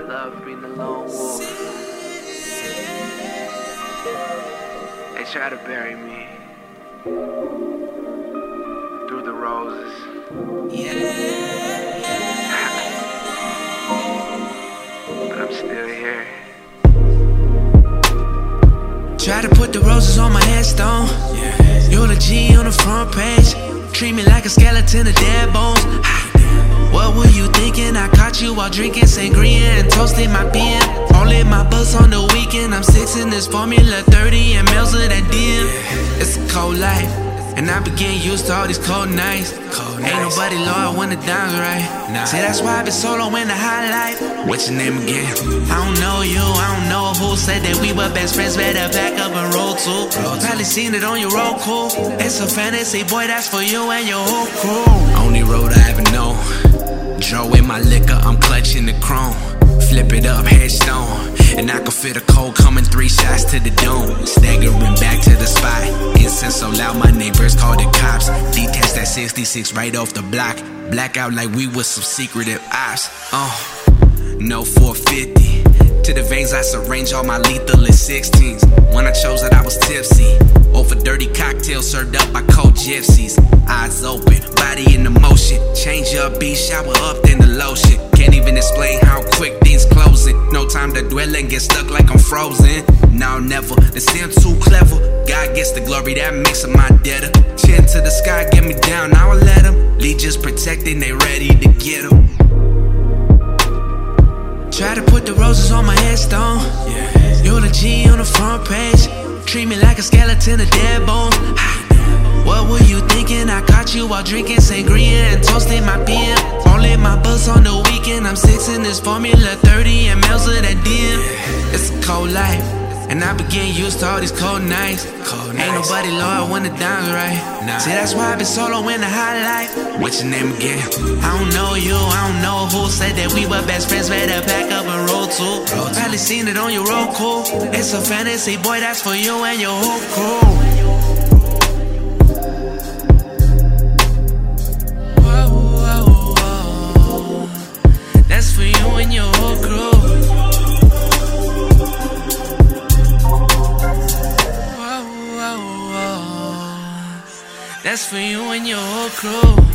love being the lone wolf. They try to bury me through the roses. Yeah But I'm still here. Try to put the roses on my headstone. G on the front page. Treat me like a skeleton of dead bones. What were you thinking? I caught you while drinking sangria and toasting my beer. Only my bus on the weekend. I'm six in this Formula 30 and mils of that DM. It's a cold life. And I be getting used to all these cold nights. Cold Ain't nobody loyal when the dime's right. See, that's why I be solo in the high life. What's your name again? I don't know you, I don't know who said that we were best friends. Better pack up and roll too. Probably seen it on your roll cool. It's a fantasy, boy, that's for you and your whole crew. Only road I ever know. Dro in my liquor, I'm clutching the chrome. Flip it up, headstone. And I can feel the cold coming three shots to the dome. Staggering back to the spot. Incense so loud, my neighbors called the cops. Detached that 66 right off the block. Blackout like we was some secretive ops. Uh, no 450. To the veins, I syringe all my lethal in 16s. When I chose that I was tipsy. Over dirty cocktails served up by cold gypsies. Eyes open, body in the motion. Change up, beat, shower up, then the lotion. Can't even explain how quick things closing. No time to dwell and get stuck like I'm frozen. Now never. They seem too clever. God gets the glory, that makes him my debtor. Chin to the sky, get me down, I let him. Just protecting, they ready to get him. Try to put the roses on my headstone. The G on the front page. Treat me like a skeleton of dead bones. What were you thinking? I caught you while drinking sangria and toasting my beer. Only my bus on the weekend. I'm six in this Formula 30 and mils of that DM. It's a cold life. And I be getting used to all these cold nights. Ain't nobody loyal when the dime's right. See, that's why I been solo in the high life. What's your name again? I don't know you, I don't know who said that we were best friends. Better pack up and roll too. Probably seen it on your roll cool. It's a fantasy, boy, that's for you and your whole crew. That's for you and your whole crew.